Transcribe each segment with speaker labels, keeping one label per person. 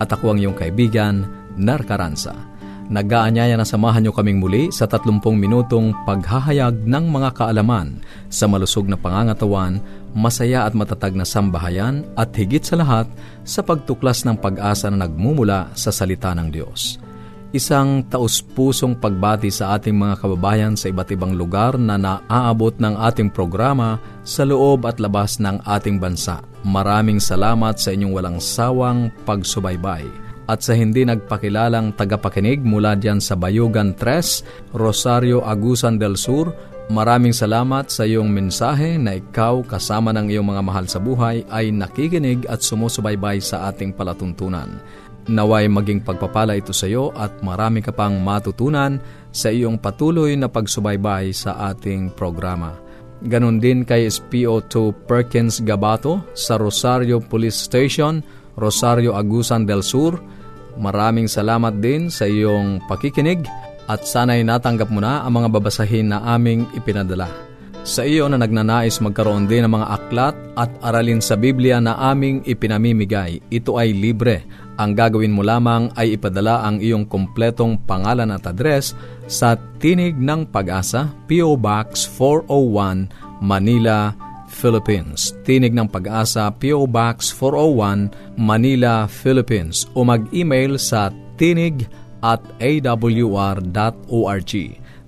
Speaker 1: at ako ang iyong kaibigan, Narcaranza. Nag-aanyaya na samahan niyo kaming muli sa 30 minutong paghahayag ng mga kaalaman sa malusog na pangangatawan, masaya at matatag na sambahayan at higit sa lahat sa pagtuklas ng pag-asa na nagmumula sa salita ng Diyos. Isang taus-pusong pagbati sa ating mga kababayan sa iba't ibang lugar na naaabot ng ating programa sa loob at labas ng ating bansa. Maraming salamat sa inyong walang sawang pagsubaybay. At sa hindi nagpakilalang tagapakinig mula diyan sa Bayugan 3, Rosario Agusan del Sur, maraming salamat sa iyong mensahe na ikaw kasama ng iyong mga mahal sa buhay ay nakikinig at sumusubaybay sa ating palatuntunan. Naway maging pagpapala ito sa iyo at marami ka pang matutunan sa iyong patuloy na pagsubaybay sa ating programa. Ganon din kay SPO2 Perkins Gabato sa Rosario Police Station, Rosario Agusan del Sur. Maraming salamat din sa iyong pakikinig at sana'y natanggap mo na ang mga babasahin na aming ipinadala. Sa iyo na nagnanais magkaroon din ng mga aklat at aralin sa Biblia na aming ipinamimigay, ito ay libre. Ang gagawin mo lamang ay ipadala ang iyong kompletong pangalan at address sa Tinig ng Pag-asa, P.O. Box 401, Manila, Philippines. Tinig ng Pag-asa, P.O. Box 401, Manila, Philippines. O mag-email sa tinig at awr.org.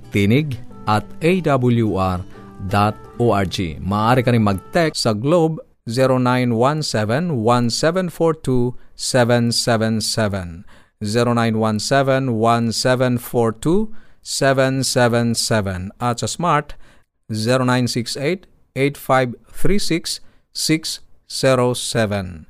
Speaker 1: Tinig at awr.org globe.org. Maaari ka rin mag-text sa Globe 0917-1742-777. 0917-1742-777. At sa Smart 0968-8536-607.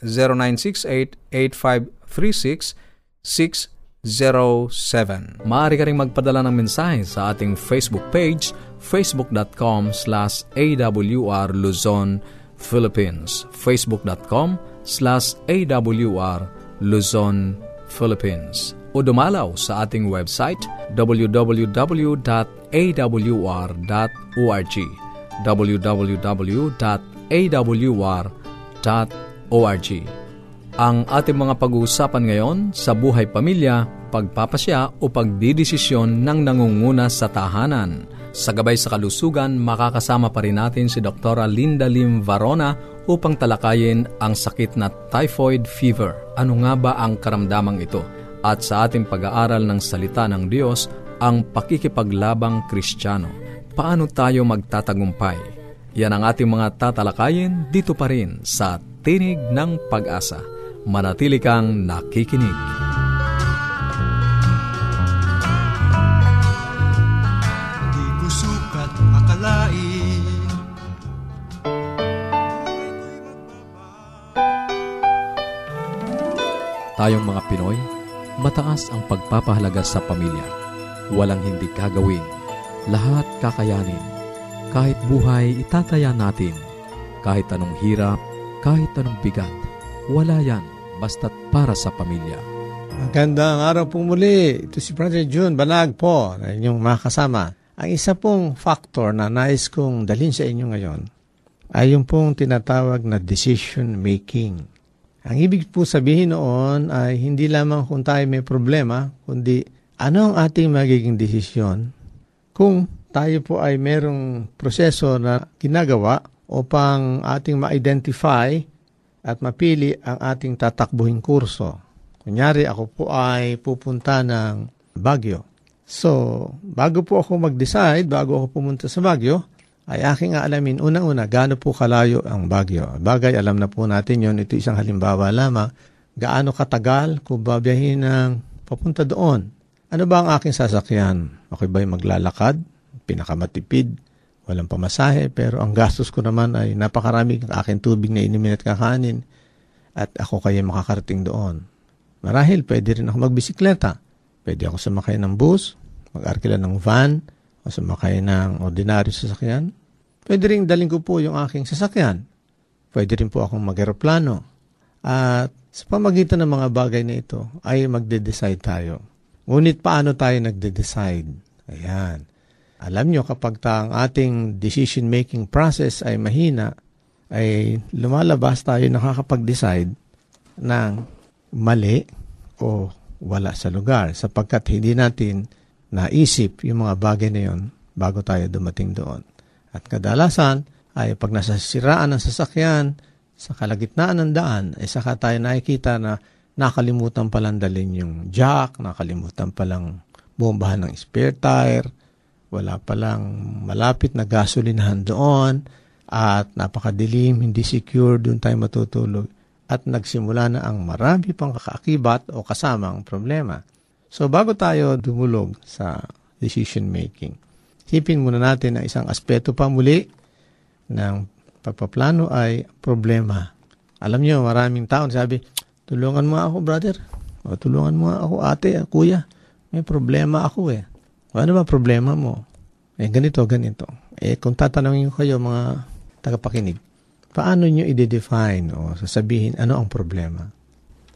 Speaker 1: 0968-8536-607. Maaari ka rin magpadala ng mensahe sa ating Facebook page facebook.com slash awr Luzon, Philippines. facebook.com slash awr Luzon, Philippines. O dumalaw sa ating website www.awr.org www.awr.org Ang ating mga pag-uusapan ngayon sa buhay pamilya, pagpapasya o pagdidesisyon ng nangunguna sa tahanan – sa gabay sa kalusugan, makakasama pa rin natin si Dr. Linda Lim Varona upang talakayin ang sakit na typhoid fever. Ano nga ba ang karamdamang ito? At sa ating pag-aaral ng salita ng Diyos, ang pakikipaglabang kristyano. Paano tayo magtatagumpay? Yan ang ating mga tatalakayin dito pa rin sa Tinig ng Pag-asa. Manatili kang nakikinig. Tayong mga Pinoy, mataas ang pagpapahalaga sa pamilya. Walang hindi kagawin. Lahat kakayanin. Kahit buhay, itataya natin. Kahit anong hirap, kahit anong bigat. Wala yan, basta't para sa pamilya.
Speaker 2: Magandang araw po muli. Ito si Brother June Banag po, na inyong makasama. Ang isa pong factor na nais kong dalhin sa inyo ngayon ay yung pong tinatawag na decision making. Ang ibig po sabihin noon ay hindi lamang kung tayo may problema, kundi ano ang ating magiging desisyon kung tayo po ay merong proseso na ginagawa upang ating ma-identify at mapili ang ating tatakbuhin kurso. Kunyari, ako po ay pupunta ng Baguio. So, bago po ako mag-decide, bago ako pumunta sa Baguio, ay aking aalamin unang-una gaano po kalayo ang Bagyo. Bagay, alam na po natin yon Ito isang halimbawa lamang. Gaano katagal kung babiyahin ng papunta doon? Ano ba ang aking sasakyan? Ako ba'y maglalakad? Pinakamatipid? Walang pamasahe, pero ang gastos ko naman ay napakarami ng aking tubig na inimin at kakanin at ako kaya makakarating doon. Marahil, pwede rin ako magbisikleta. Pwede ako sumakay ng bus, mag-arkila ng van, o sumakay ng ordinaryo sasakyan. Pwede rin daling ko po yung aking sasakyan. Pwede rin po akong mag-aeroplano. At sa pamagitan ng mga bagay na ito, ay magde-decide tayo. Ngunit paano tayo nagde-decide? Ayan. Alam nyo, kapag ta ang ating decision-making process ay mahina, ay lumalabas tayo nakakapag-decide ng mali o wala sa lugar sapagkat hindi natin naisip yung mga bagay na yon bago tayo dumating doon. At kadalasan ay pag nasasiraan ng sasakyan sa kalagitnaan ng daan, ay saka tayo nakikita na nakalimutan palang dalhin yung jack, nakalimutan palang bombahan ng spare tire, wala palang malapit na gasolinahan doon, at napakadilim, hindi secure, doon tayo matutulog at nagsimula na ang marami pang kakaakibat o kasama ang problema. So bago tayo dumulog sa decision making, sipin muna natin na isang aspeto pa muli ng pagpaplano ay problema. Alam niyo, maraming tao sabi, tulungan mo ako brother, o tulungan mo ako ate, kuya, may problema ako eh. O, ano ba problema mo? Eh ganito, ganito. Eh kung tatanungin ko kayo mga tagapakinig, paano nyo i-define o sasabihin ano ang problema?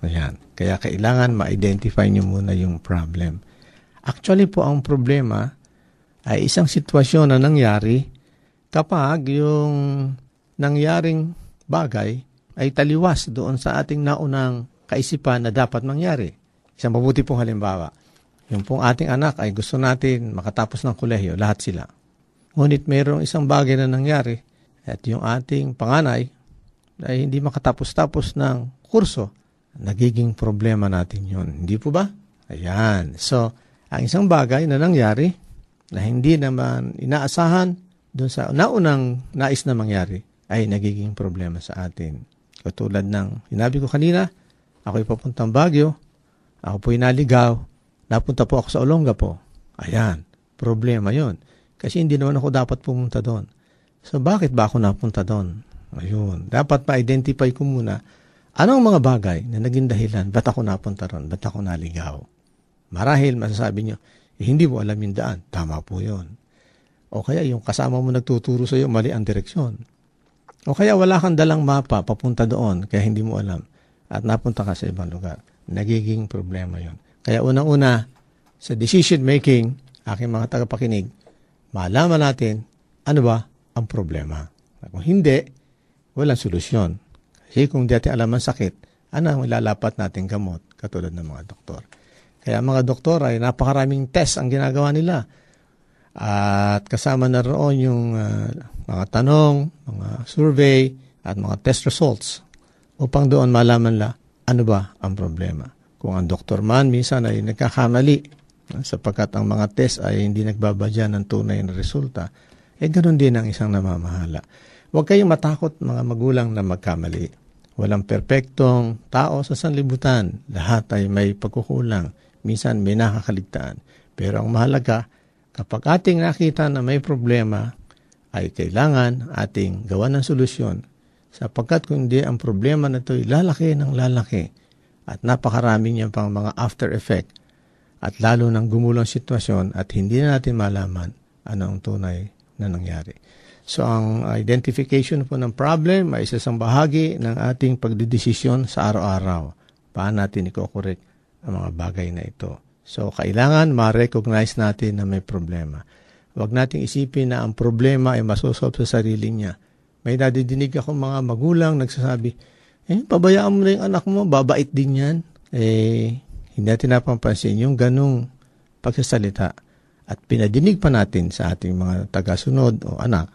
Speaker 2: Ayan. Kaya kailangan ma-identify nyo muna yung problem. Actually po, ang problema ay isang sitwasyon na nangyari kapag yung nangyaring bagay ay taliwas doon sa ating naunang kaisipan na dapat mangyari. Isang mabuti pong halimbawa, yung pong ating anak ay gusto natin makatapos ng kolehiyo, lahat sila. Ngunit mayroong isang bagay na nangyari at yung ating panganay ay hindi makatapos-tapos ng kurso, nagiging problema natin yon Hindi po ba? Ayan. So, ang isang bagay na nangyari na hindi naman inaasahan doon sa naunang nais na mangyari ay nagiging problema sa atin. Katulad ng sinabi ko kanina, ako ay papuntang Baguio, ako po inaligaw, napunta po ako sa Olongapo. Ayan, problema yon Kasi hindi naman ako dapat pumunta doon. So bakit ba ako napunta doon? Ayun. Dapat pa-identify ko muna anong mga bagay na naging dahilan ba't ako napunta doon, ba't ako naligaw. Marahil masasabi nyo, eh, hindi mo alam yung daan. Tama po yun. O kaya yung kasama mo nagtuturo sa iyo, mali ang direksyon. O kaya wala kang dalang mapa papunta doon, kaya hindi mo alam. At napunta ka sa ibang lugar. Nagiging problema yon. Kaya unang-una, sa decision making, aking mga tagapakinig, malaman natin ano ba ang problema. Kung hindi, walang solusyon. Kasi kung dati alam ang sakit, ano ang ilalapat nating gamot katulad ng mga doktor. Kaya mga doktor ay napakaraming test ang ginagawa nila. At kasama na roon yung uh, mga tanong, mga survey, at mga test results upang doon malaman la ano ba ang problema. Kung ang doktor man minsan ay nagkakamali sapagkat ang mga test ay hindi nagbabadya ng tunay na resulta, eh ganoon din ang isang namamahala. Huwag kayong matakot mga magulang na magkamali. Walang perpektong tao sa sanlibutan. Lahat ay may pagkukulang. Minsan may nakakaligtaan. Pero ang mahalaga, kapag ating nakita na may problema, ay kailangan ating gawa ng solusyon sapagkat kung hindi ang problema na ito ay lalaki ng lalaki at napakarami niya pang mga after effect at lalo ng gumulong sitwasyon at hindi na natin malaman ano ang tunay na nangyari. So ang identification po ng problem ay isa isang bahagi ng ating pagdidesisyon sa araw-araw. Paano natin i-correct ang mga bagay na ito. So kailangan ma-recognize natin na may problema. Huwag nating isipin na ang problema ay masosolve sa sarili niya. May nadidinig ako mga magulang nagsasabi, eh, pabayaan mo na yung anak mo, babait din yan. Eh, hindi natin napapansin yung ganong pagsasalita at pinadinig pa natin sa ating mga tagasunod o anak,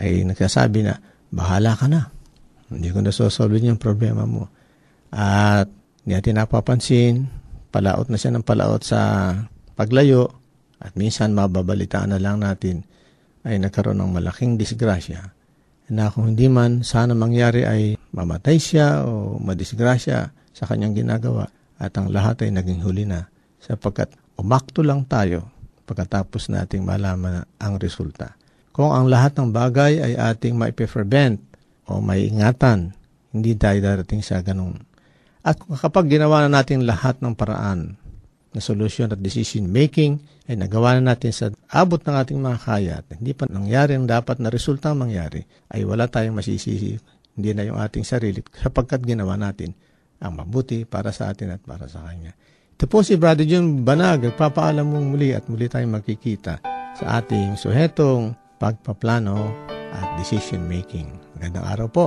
Speaker 2: ay nagsasabi na, bahala ka na. Hindi ko nasosolve yung problema mo. At hindi natin napapansin, palaot na siya ng palaot sa paglayo, at minsan mababalitaan na lang natin ay nagkaroon ng malaking disgrasya na kung hindi man sana mangyari ay mamatay siya o madisgrasya sa kanyang ginagawa at ang lahat ay naging huli na sapagkat umakto lang tayo pagkatapos nating malaman ang resulta. Kung ang lahat ng bagay ay ating maipe-prevent o maiingatan, hindi tayo darating sa ganun. At kapag ginawa na natin lahat ng paraan na solution at decision making, ay nagawa na natin sa abot ng ating mga kaya at hindi pa nangyari ang dapat na resulta mangyari, ay wala tayong masisisi, hindi na yung ating sarili sapagkat ginawa natin ang mabuti para sa atin at para sa Kanya. Ito po si Brother John Banag, nagpapaalam mong muli at muli tayong magkikita sa ating suhetong pagpaplano at decision making. Magandang araw po.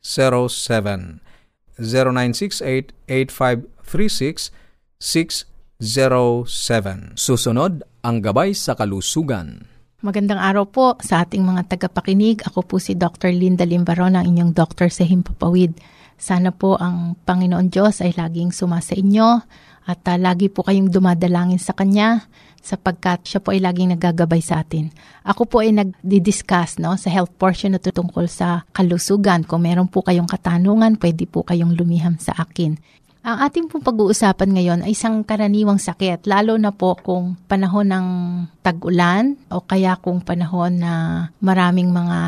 Speaker 1: 0968-8536-607. 0968-8536-607. Susunod, ang gabay sa kalusugan.
Speaker 3: Magandang araw po sa ating mga tagapakinig. Ako po si Dr. Linda Limbaron, ang inyong doktor sa Himpapawid. Sana po ang Panginoon Diyos ay laging sumasa inyo at uh, lagi po kayong dumadalangin sa Kanya sapagkat siya po ay laging nagagabay sa atin. Ako po ay nagdi-discuss no, sa health portion na tutungkol sa kalusugan. Kung meron po kayong katanungan, pwede po kayong lumiham sa akin. Ang ating pong pag-uusapan ngayon ay isang karaniwang sakit, lalo na po kung panahon ng tag-ulan o kaya kung panahon na maraming mga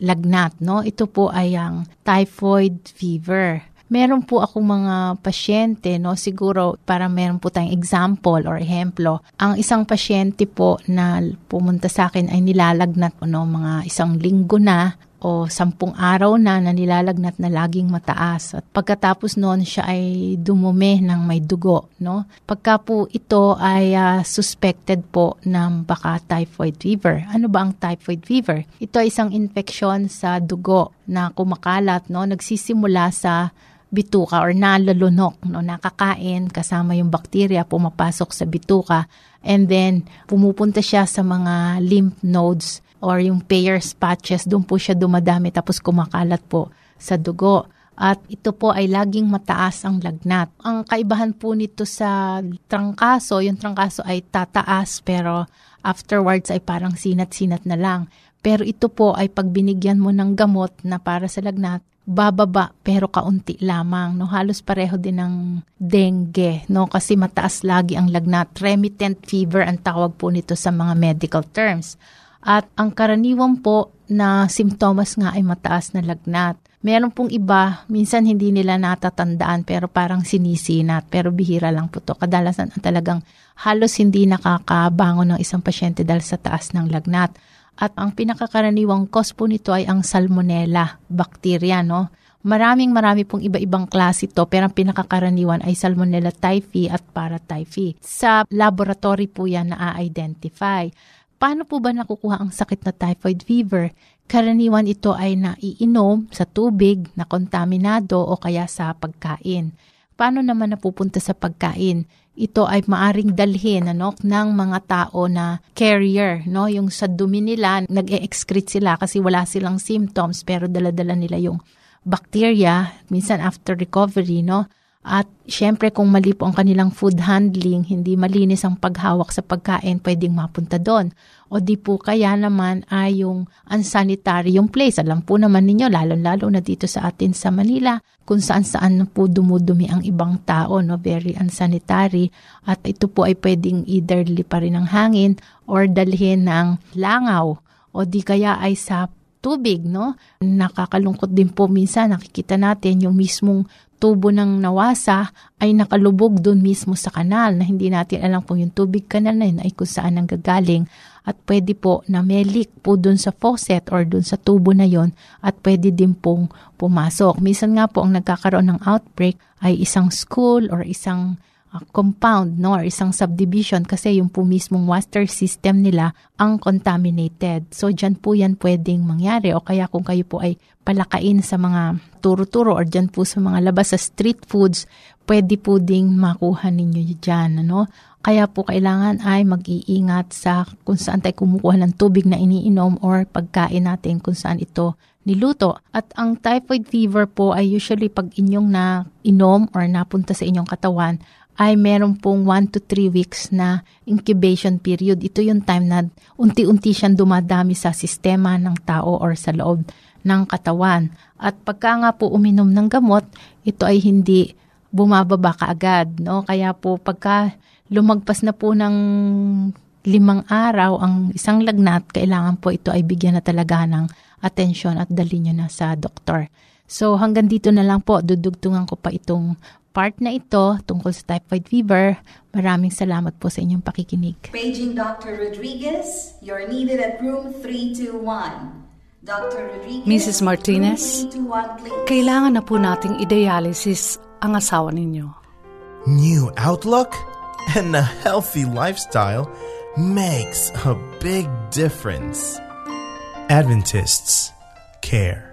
Speaker 3: lagnat. No? Ito po ay ang typhoid fever. Meron po akong mga pasyente, no, siguro para meron po tayong example or ehemplo. Ang isang pasyente po na pumunta sa akin ay nilalagnat no, mga isang linggo na o sampung araw na na nilalagnat na laging mataas. At pagkatapos noon siya ay dumumi ng may dugo. No? Pagka po ito ay uh, suspected po ng baka typhoid fever. Ano ba ang typhoid fever? Ito ay isang infeksyon sa dugo na kumakalat. No? Nagsisimula sa bituka or nalalunok, no, nakakain kasama yung bakterya pumapasok sa bituka and then pumupunta siya sa mga lymph nodes or yung Peyer's patches, doon po siya dumadami tapos kumakalat po sa dugo. At ito po ay laging mataas ang lagnat. Ang kaibahan po nito sa trangkaso, yung trangkaso ay tataas pero afterwards ay parang sinat-sinat na lang. Pero ito po ay pag binigyan mo ng gamot na para sa lagnat, bababa pero kaunti lamang. No? Halos pareho din ng dengue no? kasi mataas lagi ang lagnat. Remittent fever ang tawag po nito sa mga medical terms. At ang karaniwan po na simptomas nga ay mataas na lagnat. Meron pong iba, minsan hindi nila natatandaan pero parang sinisinat. Pero bihira lang po to. Kadalasan talagang halos hindi nakakabangon ng isang pasyente dahil sa taas ng lagnat. At ang pinakakaraniwang cause po nito ay ang salmonella bacteria, no? Maraming marami pong iba-ibang klase ito pero ang pinakakaraniwan ay Salmonella typhi at Paratyphi. Sa laboratory po yan na-identify. Paano po ba nakukuha ang sakit na typhoid fever? Karaniwan ito ay naiinom sa tubig na kontaminado o kaya sa pagkain. Paano naman napupunta sa pagkain? Ito ay maaring dalhin ano, ng mga tao na carrier. No? Yung sa dumi nila, nag-excrete sila kasi wala silang symptoms pero daladala nila yung bacteria, minsan after recovery, no? At syempre kung mali po ang kanilang food handling, hindi malinis ang paghawak sa pagkain, pwedeng mapunta doon. O di po kaya naman ay yung unsanitary yung place. Alam po naman ninyo, lalo-lalo na dito sa atin sa Manila, kung saan-saan po dumudumi ang ibang tao, no? very unsanitary. At ito po ay pwedeng either liparin ng hangin or dalhin ng langaw o di kaya ay sa tubig, no? Nakakalungkot din po minsan nakikita natin yung mismong tubo ng nawasa ay nakalubog doon mismo sa kanal na hindi natin alam kung yung tubig kanal na yun ay kung saan ang gagaling at pwede po na may leak po doon sa faucet or doon sa tubo na yon at pwede din pong pumasok. Minsan nga po ang nagkakaroon ng outbreak ay isang school or isang uh, compound no or isang subdivision kasi yung po mismong water system nila ang contaminated. So diyan po yan pwedeng mangyari o kaya kung kayo po ay palakain sa mga turo-turo or diyan po sa mga labas sa street foods, pwede po ding makuha ninyo diyan ano. Kaya po kailangan ay mag-iingat sa kung saan tayo kumukuha ng tubig na iniinom or pagkain natin kung saan ito niluto. At ang typhoid fever po ay usually pag inyong na inom or napunta sa inyong katawan ay meron pong 1 to 3 weeks na incubation period. Ito yung time na unti-unti siyang dumadami sa sistema ng tao or sa loob ng katawan. At pagka nga po uminom ng gamot, ito ay hindi bumababa kaagad. No? Kaya po pagka lumagpas na po ng limang araw ang isang lagnat, kailangan po ito ay bigyan na talaga ng atensyon at dali nyo na sa doktor. So hanggang dito na lang po, dudugtungan ko pa itong part na ito tungkol sa typhoid fever. Maraming salamat po sa inyong pakikinig.
Speaker 4: Paging Dr. Rodriguez, you're needed at room 321. Dr. Rodriguez,
Speaker 5: Mrs. Martinez,
Speaker 4: room 321, please.
Speaker 5: kailangan na po nating i-dialysis ang asawa ninyo.
Speaker 6: New outlook and a healthy lifestyle makes a big difference. Adventists care.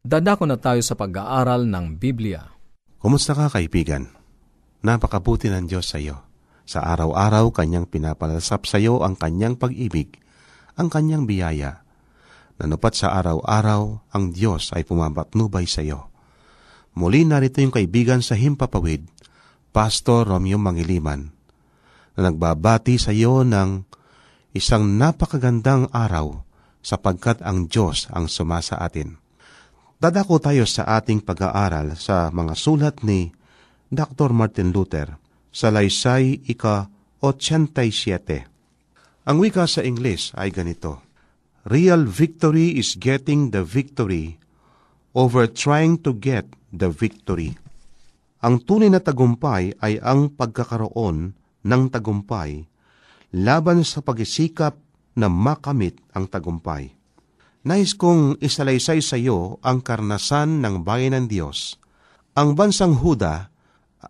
Speaker 1: Dadako na tayo sa pag-aaral ng Biblia.
Speaker 7: Kumusta ka kaibigan? Napakabuti ng Diyos sa iyo. Sa araw-araw, Kanyang pinapalasap sa iyo ang Kanyang pag-ibig, ang Kanyang biyaya. Nanupat sa araw-araw, ang Diyos ay pumapatnubay sa iyo. Muli narito yung kaibigan sa Himpapawid, Pastor Romeo Mangiliman, na nagbabati sa iyo ng isang napakagandang araw sapagkat ang Diyos ang sumasa atin. Dadako tayo sa ating pag-aaral sa mga sulat ni Dr. Martin Luther sa Laysay ika 87. Ang wika sa Ingles ay ganito, Real victory is getting the victory over trying to get the victory. Ang tunay na tagumpay ay ang pagkakaroon ng tagumpay laban sa pagsisikap na makamit ang tagumpay. Nais kong isalaysay sa iyo ang karnasan ng bayan ng Diyos. Ang bansang Huda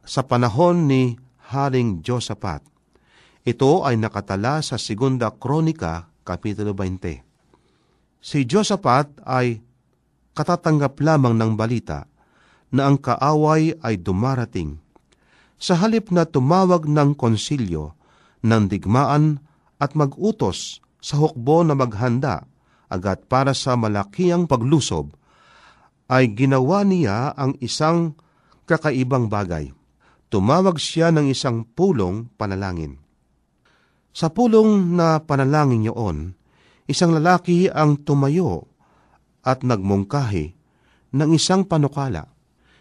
Speaker 7: sa panahon ni Haring Josaphat. Ito ay nakatala sa Segunda Kronika, Kapitulo 20. Si Josaphat ay katatanggap lamang ng balita na ang kaaway ay dumarating. Sa halip na tumawag ng konsilyo ng digmaan at magutos sa hukbo na maghanda agad para sa malakiang paglusob, ay ginawa niya ang isang kakaibang bagay. Tumawag siya ng isang pulong panalangin. Sa pulong na panalangin niyoon, isang lalaki ang tumayo at nagmungkahi ng isang panukala.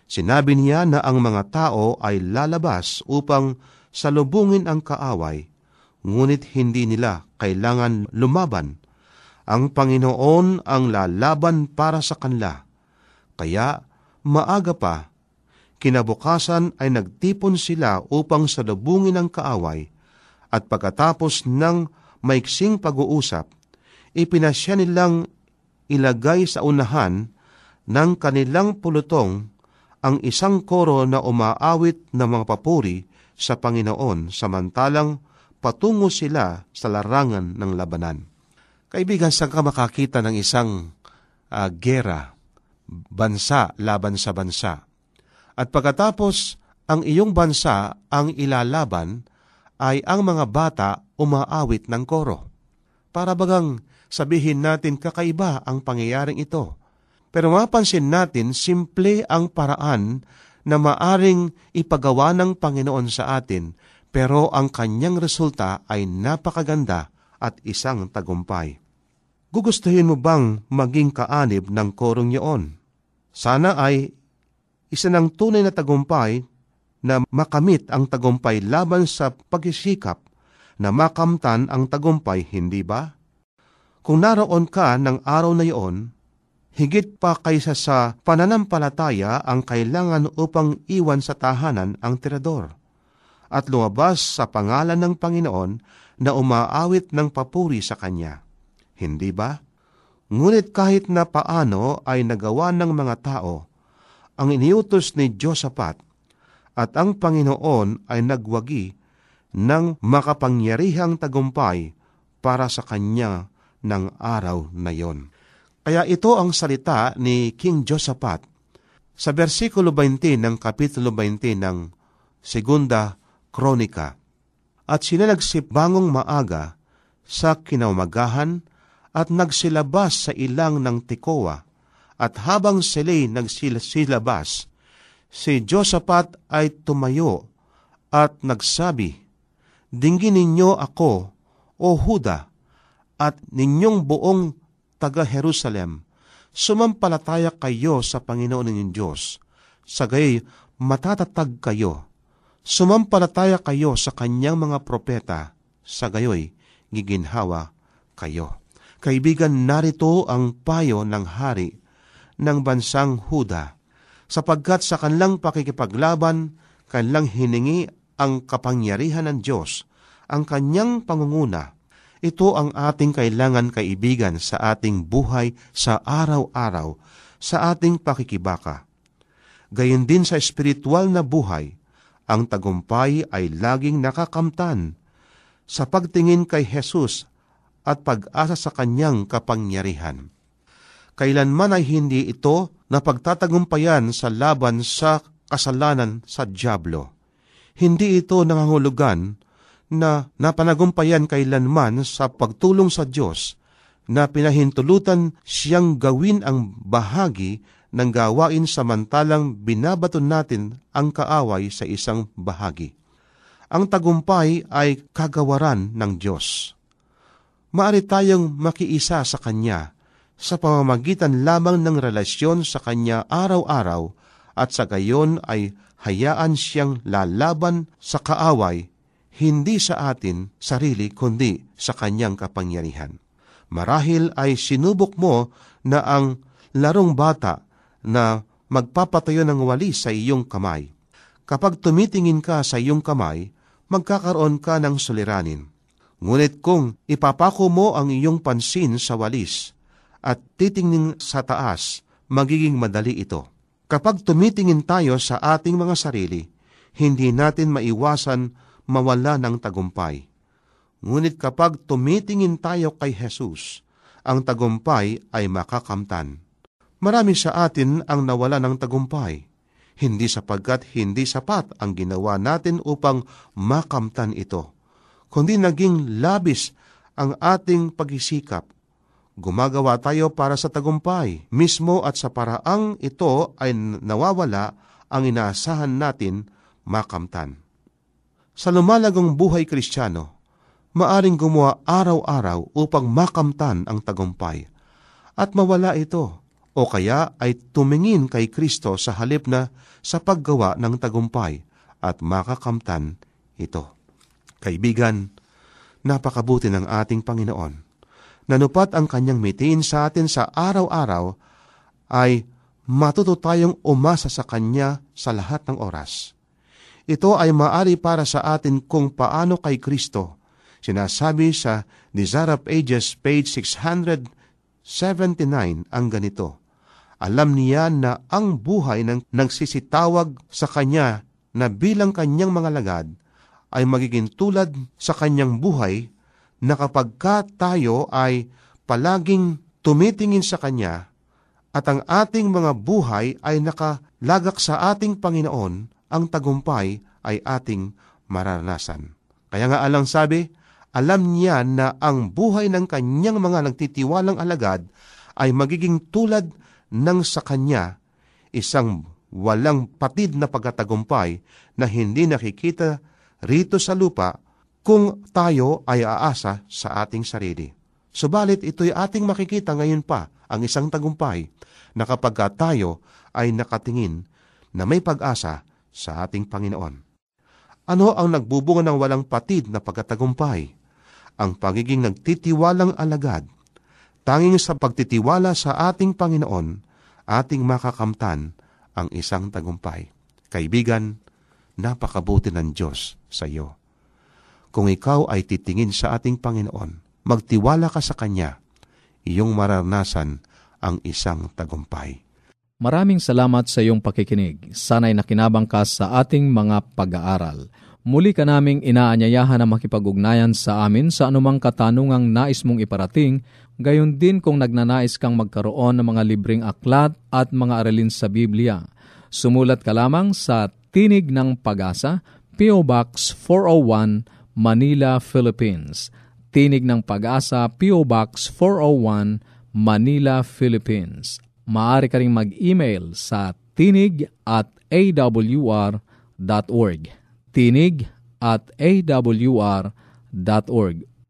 Speaker 7: Sinabi niya na ang mga tao ay lalabas upang salubungin ang kaaway, ngunit hindi nila kailangan lumaban ang Panginoon ang lalaban para sa kanila. Kaya maaga pa, kinabukasan ay nagtipon sila upang salubungin ang kaaway at pagkatapos ng maiksing pag-uusap, ipinasya nilang ilagay sa unahan ng kanilang pulutong ang isang koro na umaawit ng mga papuri sa Panginoon samantalang patungo sila sa larangan ng labanan. Kaibigan, saan ka makakita ng isang uh, gera, bansa laban sa bansa? At pagkatapos ang iyong bansa ang ilalaban, ay ang mga bata umaawit ng koro. Para bagang sabihin natin kakaiba ang pangyayaring ito. Pero mapansin natin, simple ang paraan na maaring ipagawa ng Panginoon sa atin, pero ang kanyang resulta ay napakaganda at isang tagumpay. Gugustuhin mo bang maging kaanib ng korong iyon? Sana ay isa ng tunay na tagumpay na makamit ang tagumpay laban sa pagsisikap na makamtan ang tagumpay, hindi ba? Kung naroon ka ng araw na iyon, higit pa kaysa sa pananampalataya ang kailangan upang iwan sa tahanan ang tirador at lumabas sa pangalan ng Panginoon na umaawit ng papuri sa Kanya. Hindi ba? Ngunit kahit na paano ay nagawa ng mga tao ang iniutos ni Josapat at ang Panginoon ay nagwagi ng makapangyarihang tagumpay para sa Kanya ng araw na yon. Kaya ito ang salita ni King Josaphat sa versikulo 20 ng kapitulo 20 ng Segunda Kronika. At sila nagsibangong maaga sa kinaumagahan at nagsilabas sa ilang ng Tikoa. At habang sila'y nagsilabas, si Josaphat ay tumayo at nagsabi, Dinggin ninyo ako, O Huda, at ninyong buong taga-Jerusalem, sumampalataya kayo sa Panginoon ninyong Diyos. Sa gay, matatatag kayo Sumampalataya kayo sa kanyang mga propeta, sa gayoy giginhawa kayo. Kaibigan, narito ang payo ng hari ng bansang Huda, sapagkat sa kanilang pakikipaglaban, kanilang hiningi ang kapangyarihan ng Diyos, ang kanyang pangunguna. Ito ang ating kailangan kaibigan sa ating buhay sa araw-araw, sa ating pakikibaka. Gayon din sa espiritual na buhay, ang tagumpay ay laging nakakamtan sa pagtingin kay Jesus at pag-asa sa kanyang kapangyarihan. Kailanman ay hindi ito na pagtatagumpayan sa laban sa kasalanan sa Diablo. Hindi ito nangangulugan na napanagumpayan kailanman sa pagtulong sa Diyos na pinahintulutan siyang gawin ang bahagi ng gawain samantalang binabaton natin ang kaaway sa isang bahagi. Ang tagumpay ay kagawaran ng Diyos. Maari tayong makiisa sa Kanya sa pamamagitan lamang ng relasyon sa Kanya araw-araw at sa gayon ay hayaan siyang lalaban sa kaaway, hindi sa atin sarili kundi sa Kanyang kapangyarihan. Marahil ay sinubok mo na ang larong bata na magpapatayo ng walis sa iyong kamay. Kapag tumitingin ka sa iyong kamay, magkakaroon ka ng suliranin. Ngunit kung ipapako mo ang iyong pansin sa walis at titingin sa taas, magiging madali ito. Kapag tumitingin tayo sa ating mga sarili, hindi natin maiwasan mawala ng tagumpay. Ngunit kapag tumitingin tayo kay Jesus, ang tagumpay ay makakamtan. Marami sa atin ang nawala ng tagumpay, hindi sapagkat hindi sapat ang ginawa natin upang makamtan ito, kundi naging labis ang ating pagsisikap. Gumagawa tayo para sa tagumpay, mismo at sa paraang ito ay nawawala ang inaasahan natin makamtan. Sa lumalagong buhay kristyano, maaring gumawa araw-araw upang makamtan ang tagumpay, at mawala ito o kaya ay tumingin kay Kristo sa halip na sa paggawa ng tagumpay at makakamtan ito. Kaibigan, napakabuti ng ating Panginoon. Nanupat ang kanyang mitiin sa atin sa araw-araw ay matuto tayong umasa sa Kanya sa lahat ng oras. Ito ay maari para sa atin kung paano kay Kristo. Sinasabi sa Desire of Ages, page 679, ang ganito, Alam niya na ang buhay ng nagsisitawag sa kanya na bilang kanyang mga lagad ay magiging tulad sa kanyang buhay na kapag ka tayo ay palaging tumitingin sa Kanya at ang ating mga buhay ay nakalagak sa ating Panginoon, ang tagumpay ay ating maranasan. Kaya nga alang sabi, alam niya na ang buhay ng kanyang mga nagtitiwalang alagad ay magiging tulad ng sa kanya, isang walang patid na pagkatagumpay na hindi nakikita rito sa lupa kung tayo ay aasa sa ating sarili. Subalit ito'y ating makikita ngayon pa ang isang tagumpay na kapag tayo ay nakatingin na may pag-asa sa ating Panginoon. Ano ang nagbubunga ng walang patid na pagkatagumpay? Ang pagiging nagtitiwalang alagad. Tanging sa pagtitiwala sa ating Panginoon, ating makakamtan ang isang tagumpay. Kaibigan, napakabuti ng Diyos sa iyo. Kung ikaw ay titingin sa ating Panginoon, magtiwala ka sa Kanya, iyong mararanasan ang isang tagumpay.
Speaker 1: Maraming salamat sa iyong pakikinig. Sana'y nakinabang ka sa ating mga pag-aaral. Muli ka naming inaanyayahan na makipag-ugnayan sa amin sa anumang katanungang nais mong iparating, gayon din kung nagnanais kang magkaroon ng mga libreng aklat at mga aralin sa Biblia. Sumulat ka lamang sa Tinig ng Pag-asa, P.O. Box 401, Manila, Philippines. Tinig ng Pag-asa, P.O. Box 401, Manila, Philippines. Maaari ka rin mag-email sa tinig at awr.org. Tinig at awr.org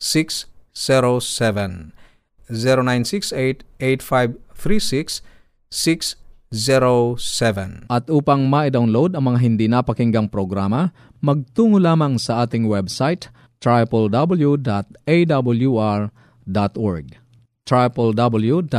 Speaker 1: 0968-8536-607. 0968-8536-607. At upang ma-download ang mga hindi napakinggang programa, magtungo lamang sa ating website www.awr.org www.awr.org